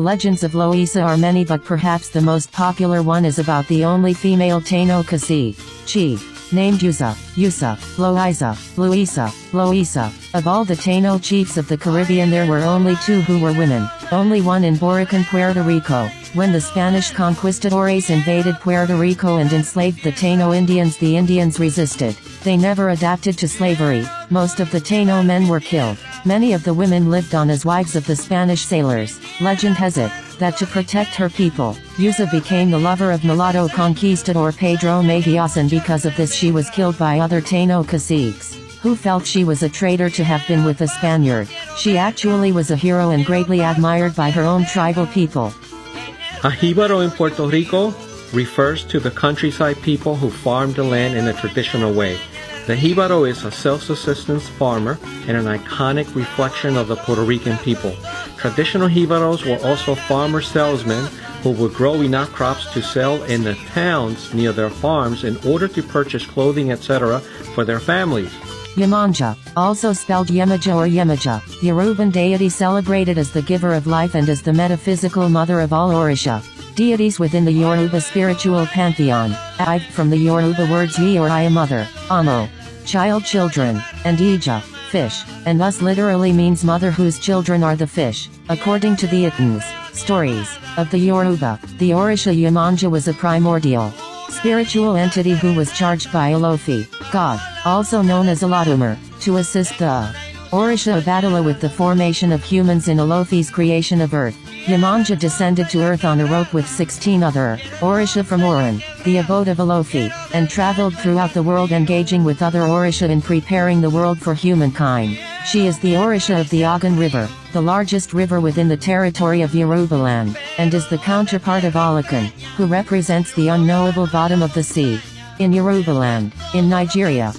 The legends of Loisa are many but perhaps the most popular one is about the only female Taino Kasi, chief, named Yusa, Yusa, Loiza, Luisa, Loisa. Of all the Taino chiefs of the Caribbean there were only two who were women, only one in Borikén, Puerto Rico. When the Spanish conquistadores invaded Puerto Rico and enslaved the Taino Indians the Indians resisted. They never adapted to slavery. Most of the Taino men were killed. Many of the women lived on as wives of the Spanish sailors. Legend has it that to protect her people, Yusa became the lover of mulatto conquistador Pedro Mejias and because of this she was killed by other Taino caciques who felt she was a traitor to have been with a Spaniard. She actually was a hero and greatly admired by her own tribal people. A jíbaro in Puerto Rico refers to the countryside people who farm the land in a traditional way. The jíbaro is a self-subsistence farmer and an iconic reflection of the Puerto Rican people. Traditional jíbaros were also farmer salesmen who would grow enough crops to sell in the towns near their farms in order to purchase clothing, etc. for their families. Yemanja, also spelled Yemaja or Yemaja, Yoruban deity celebrated as the giver of life and as the metaphysical mother of all Orisha. Deities within the Yoruba spiritual pantheon, derived from the Yoruba words Yi or I a mother, Amo, child children, and Ija, fish, and thus literally means mother whose children are the fish. According to the Itans, stories, of the Yoruba, the Orisha Yemanja was a primordial, spiritual entity who was charged by Olofi, God, also known as Olodumare, to assist the Orisha Obatala with the formation of humans in Olofi's creation of Earth. Yemanja descended to Earth on a rope with 16 other Orisha from Orun, the abode of Olofi, and traveled throughout the world engaging with other Orisha in preparing the world for humankind. She is the Orisha of the Ogun River, the largest river within the territory of Yorubaland, and is the counterpart of Olokun, who represents the unknowable bottom of the sea. In Yorubaland, in Nigeria,